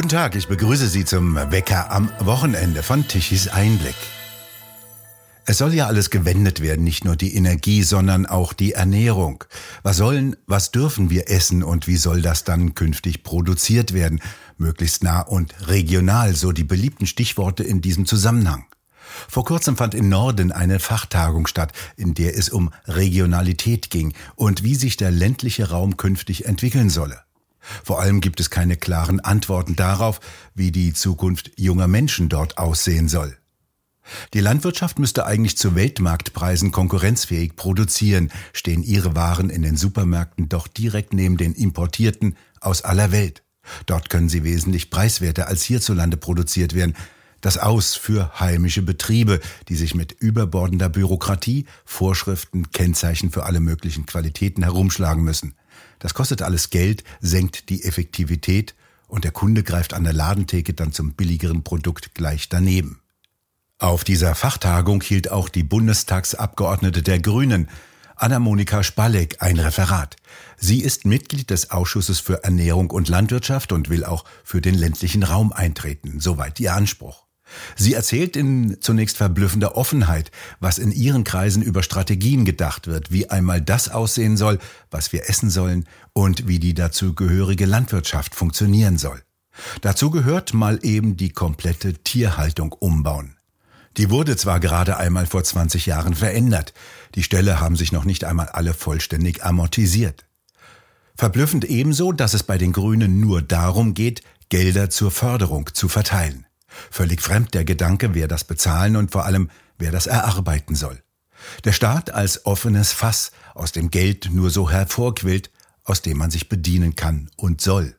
Guten Tag, ich begrüße Sie zum Wecker am Wochenende von Tichys Einblick. Es soll ja alles gewendet werden, nicht nur die Energie, sondern auch die Ernährung. Was sollen, was dürfen wir essen und wie soll das dann künftig produziert werden? Möglichst nah und regional, so die beliebten Stichworte in diesem Zusammenhang. Vor kurzem fand in Norden eine Fachtagung statt, in der es um Regionalität ging und wie sich der ländliche Raum künftig entwickeln solle. Vor allem gibt es keine klaren Antworten darauf, wie die Zukunft junger Menschen dort aussehen soll. Die Landwirtschaft müsste eigentlich zu Weltmarktpreisen konkurrenzfähig produzieren, stehen ihre Waren in den Supermärkten doch direkt neben den importierten aus aller Welt. Dort können sie wesentlich preiswerter als hierzulande produziert werden. Das Aus für heimische Betriebe, die sich mit überbordender Bürokratie, Vorschriften, Kennzeichen für alle möglichen Qualitäten herumschlagen müssen. Das kostet alles Geld, senkt die Effektivität und der Kunde greift an der Ladentheke dann zum billigeren Produkt gleich daneben. Auf dieser Fachtagung hielt auch die Bundestagsabgeordnete der Grünen, Anna-Monika Spalek, ein Referat. Sie ist Mitglied des Ausschusses für Ernährung und Landwirtschaft und will auch für den ländlichen Raum eintreten, soweit ihr Anspruch. Sie erzählt in zunächst verblüffender Offenheit, was in ihren Kreisen über Strategien gedacht wird, wie einmal das aussehen soll, was wir essen sollen und wie die dazu gehörige Landwirtschaft funktionieren soll. Dazu gehört mal eben die komplette Tierhaltung umbauen. Die wurde zwar gerade einmal vor 20 Jahren verändert, die Ställe haben sich noch nicht einmal alle vollständig amortisiert. Verblüffend ebenso, dass es bei den Grünen nur darum geht, Gelder zur Förderung zu verteilen. Völlig fremd der Gedanke, wer das bezahlen und vor allem, wer das erarbeiten soll. Der Staat als offenes Fass, aus dem Geld nur so hervorquillt, aus dem man sich bedienen kann und soll.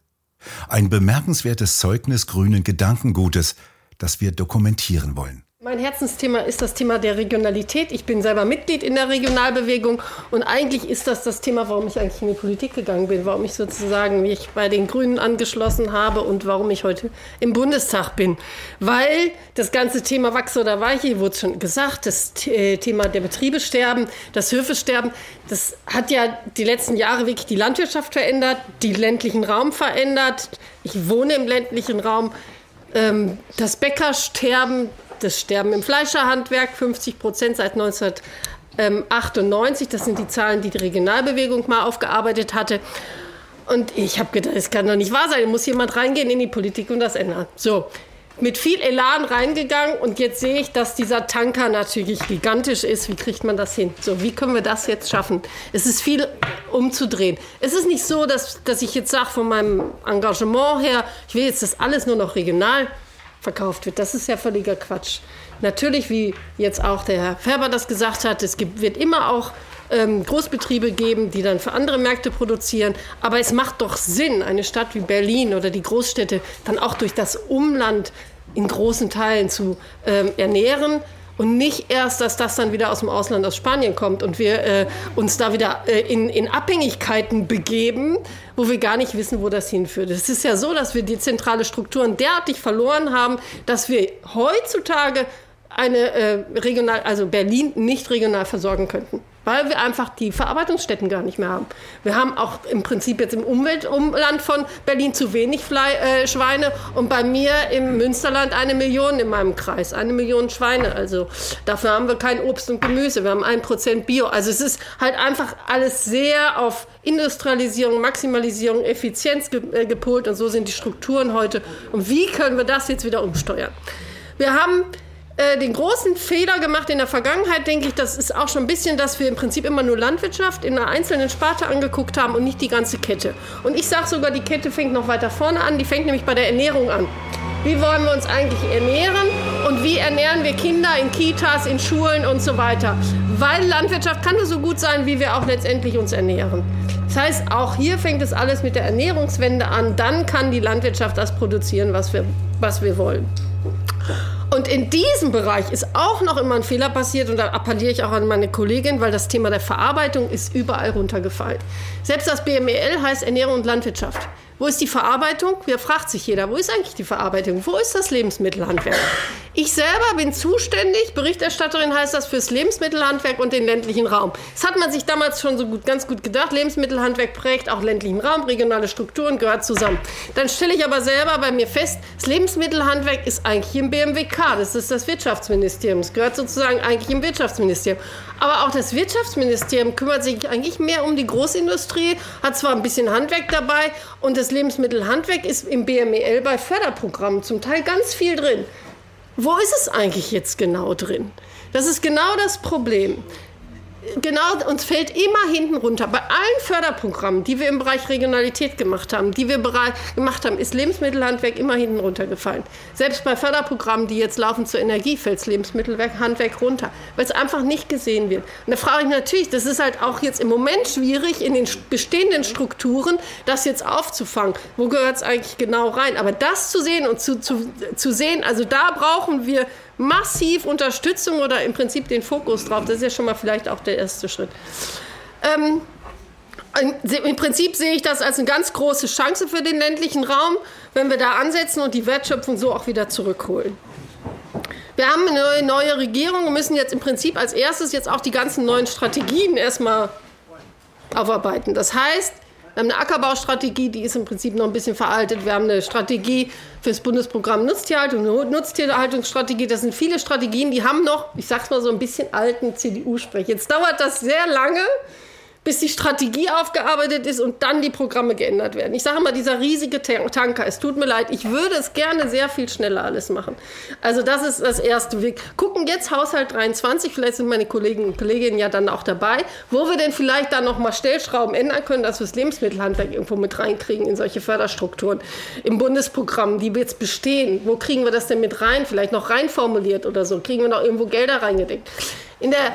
Ein bemerkenswertes Zeugnis grünen Gedankengutes, das wir dokumentieren wollen. Mein Herzensthema ist das Thema der Regionalität. Ich bin selber Mitglied in der Regionalbewegung und eigentlich ist das das Thema, warum ich eigentlich in die Politik gegangen bin, warum ich sozusagen mich bei den Grünen angeschlossen habe und warum ich heute im Bundestag bin. Weil das ganze Thema Wachs oder Weiche, wurde schon gesagt, das äh, Thema der Betriebe sterben, das Höfe sterben, das hat ja die letzten Jahre wirklich die Landwirtschaft verändert, die ländlichen Raum verändert. Ich wohne im ländlichen Raum. Ähm, das Bäckersterben das Sterben im Fleischerhandwerk, 50 Prozent seit 1998. Das sind die Zahlen, die die Regionalbewegung mal aufgearbeitet hatte. Und ich habe gedacht, das kann doch nicht wahr sein. Da muss jemand reingehen in die Politik und das ändern. So, mit viel Elan reingegangen und jetzt sehe ich, dass dieser Tanker natürlich gigantisch ist. Wie kriegt man das hin? So, wie können wir das jetzt schaffen? Es ist viel umzudrehen. Es ist nicht so, dass, dass ich jetzt sage, von meinem Engagement her, ich will jetzt das alles nur noch regional verkauft wird. Das ist ja völliger Quatsch. Natürlich, wie jetzt auch der Herr Färber das gesagt hat, es gibt, wird immer auch ähm, Großbetriebe geben, die dann für andere Märkte produzieren. Aber es macht doch Sinn, eine Stadt wie Berlin oder die Großstädte dann auch durch das Umland in großen Teilen zu ähm, ernähren und nicht erst, dass das dann wieder aus dem Ausland, aus Spanien kommt und wir äh, uns da wieder äh, in, in Abhängigkeiten begeben, wo wir gar nicht wissen, wo das hinführt. Es ist ja so, dass wir dezentrale Strukturen derartig verloren haben, dass wir heutzutage eine äh, regional, also Berlin nicht regional versorgen könnten weil wir einfach die Verarbeitungsstätten gar nicht mehr haben. Wir haben auch im Prinzip jetzt im Umweltumland von Berlin zu wenig Fle äh, Schweine und bei mir im Münsterland eine Million in meinem Kreis, eine Million Schweine. Also dafür haben wir kein Obst und Gemüse, wir haben ein Prozent Bio. Also es ist halt einfach alles sehr auf Industrialisierung, Maximalisierung, Effizienz ge äh, gepolt und so sind die Strukturen heute. Und wie können wir das jetzt wieder umsteuern? Wir haben äh, den großen Fehler gemacht in der Vergangenheit, denke ich, das ist auch schon ein bisschen, dass wir im Prinzip immer nur Landwirtschaft in einer einzelnen Sparte angeguckt haben und nicht die ganze Kette. Und ich sage sogar, die Kette fängt noch weiter vorne an, die fängt nämlich bei der Ernährung an. Wie wollen wir uns eigentlich ernähren und wie ernähren wir Kinder in Kitas, in Schulen und so weiter? Weil Landwirtschaft kann nur so gut sein, wie wir auch letztendlich uns ernähren. Das heißt, auch hier fängt es alles mit der Ernährungswende an. Dann kann die Landwirtschaft das produzieren, was wir, was wir wollen. Und in diesem Bereich ist auch noch immer ein Fehler passiert und da appelliere ich auch an meine Kollegin, weil das Thema der Verarbeitung ist überall runtergefallen. Selbst das BMEL heißt Ernährung und Landwirtschaft. Wo ist die Verarbeitung? Ja, fragt sich jeder, wo ist eigentlich die Verarbeitung? Wo ist das Lebensmittelhandwerk? Ich selber bin zuständig, Berichterstatterin heißt das, fürs Lebensmittelhandwerk und den ländlichen Raum. Das hat man sich damals schon so gut, ganz gut gedacht. Lebensmittelhandwerk prägt auch ländlichen Raum, regionale Strukturen gehört zusammen. Dann stelle ich aber selber bei mir fest, das Lebensmittelhandwerk ist eigentlich im BMWK, das ist das Wirtschaftsministerium. Es gehört sozusagen eigentlich im Wirtschaftsministerium. Aber auch das Wirtschaftsministerium kümmert sich eigentlich mehr um die Großindustrie, hat zwar ein bisschen Handwerk dabei und das Lebensmittelhandwerk ist im BMEL bei Förderprogrammen zum Teil ganz viel drin. Wo ist es eigentlich jetzt genau drin? Das ist genau das Problem genau, uns fällt immer hinten runter. Bei allen Förderprogrammen, die wir im Bereich Regionalität gemacht haben, die wir gemacht haben, ist Lebensmittelhandwerk immer hinten runtergefallen. Selbst bei Förderprogrammen, die jetzt laufen zur Energie, fällt das Lebensmittelhandwerk runter, weil es einfach nicht gesehen wird. Und da frage ich natürlich, das ist halt auch jetzt im Moment schwierig, in den bestehenden Strukturen das jetzt aufzufangen. Wo gehört es eigentlich genau rein? Aber das zu sehen und zu, zu, zu sehen, also da brauchen wir massiv Unterstützung oder im Prinzip den Fokus drauf. Das ist ja schon mal vielleicht auch der erste Schritt. Ähm, im Prinzip sehe ich das als eine ganz große Chance für den ländlichen Raum, wenn wir da ansetzen und die Wertschöpfung so auch wieder zurückholen. Wir haben eine neue Regierung und müssen jetzt im Prinzip als erstes jetzt auch die ganzen neuen Strategien erstmal aufarbeiten. Das heißt, wir haben eine Ackerbaustrategie, die ist im Prinzip noch ein bisschen veraltet. Wir haben eine Strategie für das Bundesprogramm Nutztierhaltung, eine Nutztierhaltungsstrategie. Das sind viele Strategien, die haben noch, ich sag's mal so, ein bisschen alten CDU-Sprech. Jetzt dauert das sehr lange, bis die Strategie aufgearbeitet ist und dann die Programme geändert werden. Ich sage mal, dieser riesige Tanker, es tut mir leid, ich würde es gerne sehr viel schneller alles machen. Also das ist das Erste. Wir gucken jetzt Haushalt 23, vielleicht sind meine Kollegen und Kolleginnen ja dann auch dabei, wo wir denn vielleicht dann nochmal Stellschrauben ändern können, dass wir das Lebensmittelhandwerk irgendwo mit reinkriegen in solche Förderstrukturen im Bundesprogramm, die jetzt bestehen. Wo kriegen wir das denn mit rein? Vielleicht noch reinformuliert oder so. Kriegen wir noch irgendwo Gelder reingedeckt? In der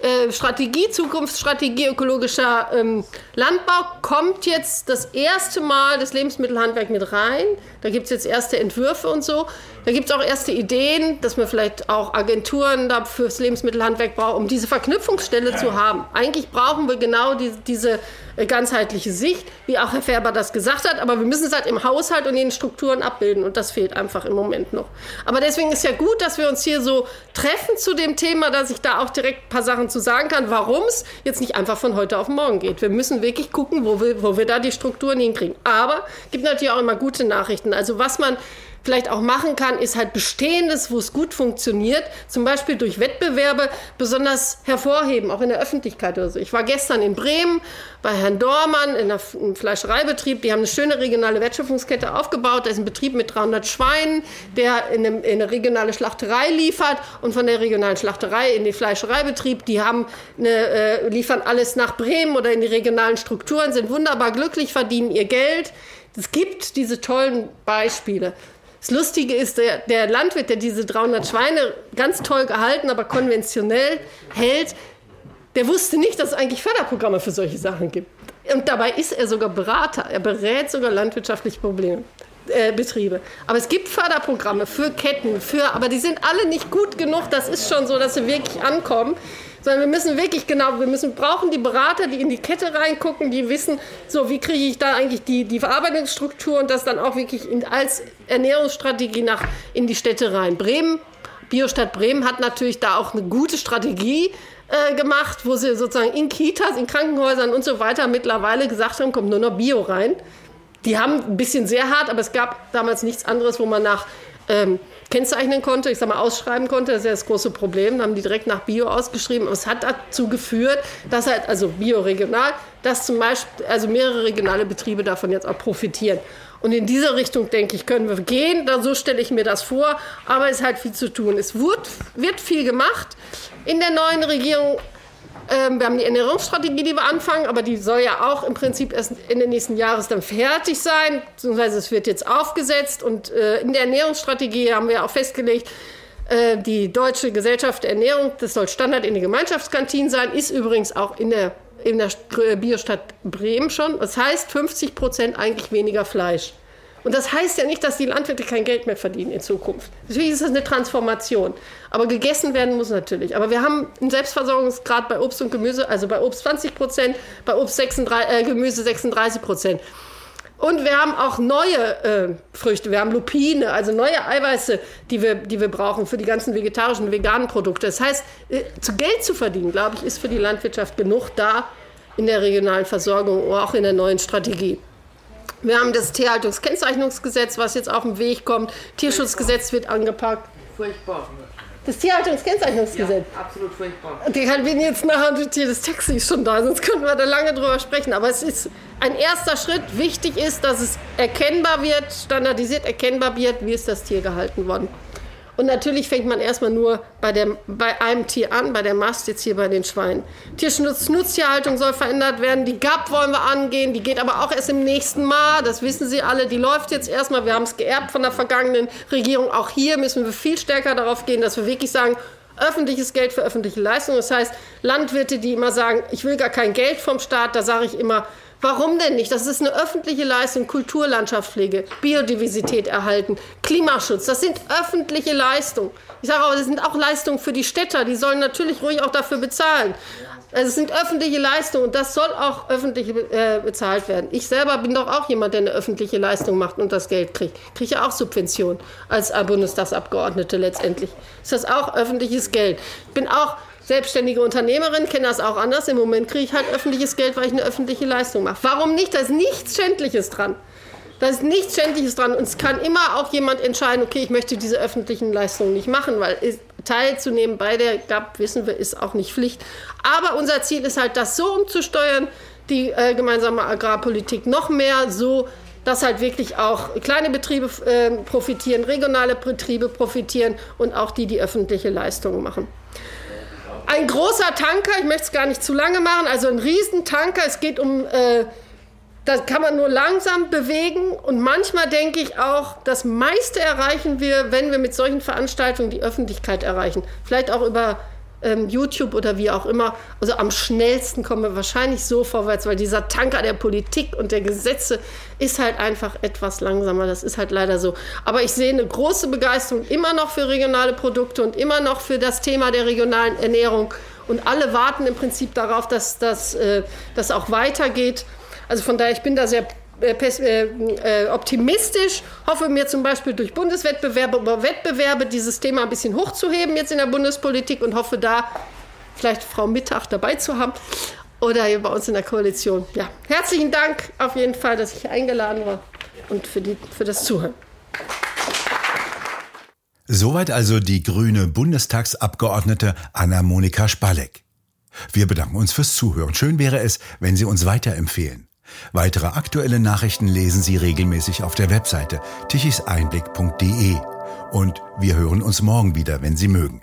äh, Strategie, Zukunftsstrategie ökologischer ähm, Landbau kommt jetzt das erste Mal das Lebensmittelhandwerk mit rein. Da gibt es jetzt erste Entwürfe und so. Da gibt es auch erste Ideen, dass man vielleicht auch Agenturen da fürs Lebensmittelhandwerk braucht, um diese Verknüpfungsstelle zu haben. Eigentlich brauchen wir genau die, diese ganzheitliche Sicht, wie auch Herr Färber das gesagt hat, aber wir müssen es halt im Haushalt und in den Strukturen abbilden und das fehlt einfach im Moment noch. Aber deswegen ist ja gut, dass wir uns hier so treffen zu dem Thema, dass ich da auch direkt ein paar Sachen zu sagen kann, warum es jetzt nicht einfach von heute auf morgen geht. Wir müssen wirklich gucken, wo wir, wo wir da die Strukturen hinkriegen. Aber es gibt natürlich auch immer gute Nachrichten. Also was man vielleicht auch machen kann, ist halt Bestehendes, wo es gut funktioniert, zum Beispiel durch Wettbewerbe besonders hervorheben, auch in der Öffentlichkeit oder so. Ich war gestern in Bremen bei Herrn Dormann in einem Fleischereibetrieb. Die haben eine schöne regionale Wertschöpfungskette aufgebaut. Da ist ein Betrieb mit 300 Schweinen, der in eine, in eine regionale Schlachterei liefert und von der regionalen Schlachterei in den Fleischereibetrieb. Die haben eine, äh, liefern alles nach Bremen oder in die regionalen Strukturen, sind wunderbar glücklich, verdienen ihr Geld. Es gibt diese tollen Beispiele. Das Lustige ist, der, der Landwirt, der diese 300 Schweine ganz toll gehalten, aber konventionell hält, der wusste nicht, dass es eigentlich Förderprogramme für solche Sachen gibt. Und dabei ist er sogar Berater. Er berät sogar landwirtschaftliche Probleme. Äh, Betriebe. Aber es gibt Förderprogramme für Ketten, für, aber die sind alle nicht gut genug. Das ist schon so, dass sie wirklich ankommen sondern wir müssen wirklich genau, wir müssen brauchen die Berater, die in die Kette reingucken, die wissen, so wie kriege ich da eigentlich die, die Verarbeitungsstruktur und das dann auch wirklich in, als Ernährungsstrategie nach in die Städte rein. Bremen, Biostadt Bremen hat natürlich da auch eine gute Strategie äh, gemacht, wo sie sozusagen in Kitas, in Krankenhäusern und so weiter mittlerweile gesagt haben, kommt nur noch Bio rein. Die haben ein bisschen sehr hart, aber es gab damals nichts anderes, wo man nach ähm, kennzeichnen konnte, ich sag mal ausschreiben konnte, das ist ja das große Problem. Da haben die direkt nach Bio ausgeschrieben. Und es hat dazu geführt, dass halt, also Bio-regional, dass zum Beispiel, also mehrere regionale Betriebe davon jetzt auch profitieren. Und in diese Richtung, denke ich, können wir gehen. Da, so stelle ich mir das vor. Aber es ist halt viel zu tun. Es wird, wird viel gemacht. In der neuen Regierung ähm, wir haben die Ernährungsstrategie, die wir anfangen, aber die soll ja auch im Prinzip erst Ende nächsten Jahres dann fertig sein, beziehungsweise es wird jetzt aufgesetzt. Und äh, in der Ernährungsstrategie haben wir auch festgelegt, äh, die Deutsche Gesellschaft der Ernährung, das soll Standard in den Gemeinschaftskantinen sein, ist übrigens auch in der, in der Biostadt Bremen schon. Das heißt 50 Prozent eigentlich weniger Fleisch. Und das heißt ja nicht, dass die Landwirte kein Geld mehr verdienen in Zukunft. Natürlich ist das eine Transformation. Aber gegessen werden muss natürlich. Aber wir haben einen Selbstversorgungsgrad bei Obst und Gemüse, also bei Obst 20 Prozent, bei Obst 36, äh, Gemüse 36 Prozent. Und wir haben auch neue äh, Früchte. Wir haben Lupine, also neue Eiweiße, die wir, die wir brauchen für die ganzen vegetarischen, veganen Produkte. Das heißt, äh, zu Geld zu verdienen, glaube ich, ist für die Landwirtschaft genug da in der regionalen Versorgung oder auch in der neuen Strategie. Wir haben das Tierhaltungskennzeichnungsgesetz, was jetzt auf den Weg kommt. Tierschutzgesetz wird angepackt. Furchtbar. Das Tierhaltungskennzeichnungsgesetz. Ja, absolut furchtbar. Die kann wir jetzt nachher das Tier des Taxis schon da, sonst könnten wir da lange drüber sprechen. Aber es ist ein erster Schritt. Wichtig ist, dass es erkennbar wird, standardisiert erkennbar wird, wie ist das Tier gehalten worden. Und natürlich fängt man erstmal nur bei, der, bei einem Tier an, bei der Mast, jetzt hier bei den Schweinen. Tierschutz-Nutztierhaltung soll verändert werden. Die GAP wollen wir angehen, die geht aber auch erst im nächsten Mal. Das wissen Sie alle, die läuft jetzt erstmal. Wir haben es geerbt von der vergangenen Regierung. Auch hier müssen wir viel stärker darauf gehen, dass wir wirklich sagen, öffentliches Geld für öffentliche Leistungen. Das heißt, Landwirte, die immer sagen, ich will gar kein Geld vom Staat, da sage ich immer, Warum denn nicht? Das ist eine öffentliche Leistung, Kulturlandschaftspflege, Biodiversität erhalten, Klimaschutz. Das sind öffentliche Leistungen. Ich sage aber, das sind auch Leistungen für die Städter. Die sollen natürlich ruhig auch dafür bezahlen. Also es sind öffentliche Leistungen und das soll auch öffentlich äh, bezahlt werden. Ich selber bin doch auch jemand, der eine öffentliche Leistung macht und das Geld kriegt. Kriege ja auch Subventionen als Bundestagsabgeordnete letztendlich. Ist das auch öffentliches Geld? Ich bin auch selbstständige Unternehmerin, kenne das auch anders. Im Moment kriege ich halt öffentliches Geld, weil ich eine öffentliche Leistung mache. Warum nicht? Da ist nichts Schändliches dran. Da ist nichts Schändliches dran. Und es kann immer auch jemand entscheiden, okay, ich möchte diese öffentlichen Leistungen nicht machen, weil teilzunehmen bei der GAP, wissen wir, ist auch nicht Pflicht. Aber unser Ziel ist halt, das so umzusteuern, die äh, gemeinsame Agrarpolitik noch mehr so, dass halt wirklich auch kleine Betriebe äh, profitieren, regionale Betriebe profitieren und auch die, die öffentliche Leistungen machen. Ein großer Tanker, ich möchte es gar nicht zu lange machen, also ein Riesentanker. Es geht um, äh, das kann man nur langsam bewegen. Und manchmal denke ich auch, das meiste erreichen wir, wenn wir mit solchen Veranstaltungen die Öffentlichkeit erreichen. Vielleicht auch über YouTube oder wie auch immer. Also am schnellsten kommen wir wahrscheinlich so vorwärts, weil dieser Tanker der Politik und der Gesetze ist halt einfach etwas langsamer. Das ist halt leider so. Aber ich sehe eine große Begeisterung immer noch für regionale Produkte und immer noch für das Thema der regionalen Ernährung. Und alle warten im Prinzip darauf, dass das äh, auch weitergeht. Also von daher, ich bin da sehr optimistisch, hoffe mir zum Beispiel durch Bundeswettbewerbe über Wettbewerbe dieses Thema ein bisschen hochzuheben jetzt in der Bundespolitik und hoffe da vielleicht Frau Mittag dabei zu haben oder hier bei uns in der Koalition. Ja, herzlichen Dank auf jeden Fall, dass ich eingeladen war und für, die, für das Zuhören. Soweit also die grüne Bundestagsabgeordnete Anna-Monika Spalek. Wir bedanken uns fürs Zuhören. Schön wäre es, wenn Sie uns weiterempfehlen. Weitere aktuelle Nachrichten lesen Sie regelmäßig auf der Webseite tichiseinblick.de. Und wir hören uns morgen wieder, wenn Sie mögen.